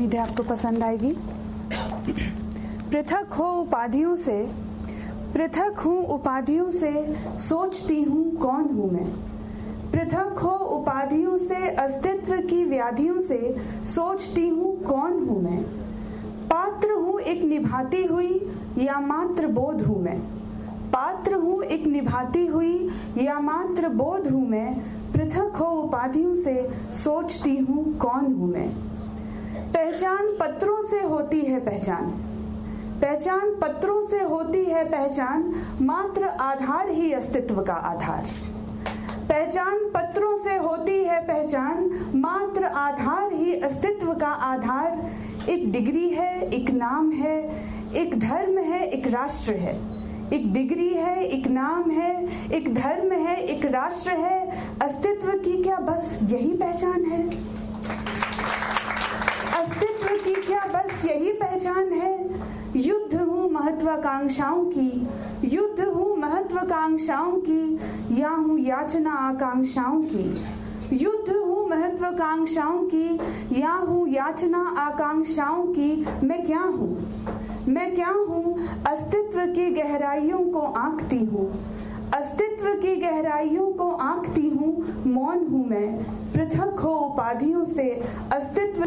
गद्य आपको पसंद आएगी। पृथक हो उपाधियों से, पृथक हूँ उपाधियों से सोचती हूँ कौन हूँ मैं। पृथक हो उपाधियों से, अस्तित्व की व्याधियों से सोचती हूँ कौन हूँ मैं। पात्र हूँ एक निभाती हुई या मात्र बोध हूँ मैं। पात्र हूँ एक निभाती हुई या मात्र बोध हूँ मैं। पृथक हो उपाधियों से सोचती हूँ कौन हूँ मैं। पहचान पत्रों से होती है पहचान। पहचान पत्रों से होती है पहचान मात्र आधार ही अस्तित्व का आधार। पहचान पत्रों से होती है पहचान मात्र आधार ही अस्तित्व का आधार। एक डिग्री है, एक नाम है, एक धर्म है, एक राष्ट्र है। एक डिग्री है, एक नाम है, एक धर्म है, एक राष्ट्र है। अस्तित्व की क्या बस यही पहचान है? पहचान है। युद्ध हूँ महत्वाकांक्षाओं की। युद्ध हूँ महत्वाकांक्षाओं की। या हूँ याचना आकांक्षाओं की। युद्ध हूँ महत्वाकांक्षाओं की। या हूँ याचना आकांक्षाओं की। मैं क्या हूँ? मैं क्या हूँ? अस्तित्व की गहराइयों को आंकती हूँ। अस्तित्व की गहराइयों को आंकती हूँ। मौन हूँ मैं। पृथक हो उपाधियों से। अस्तित्व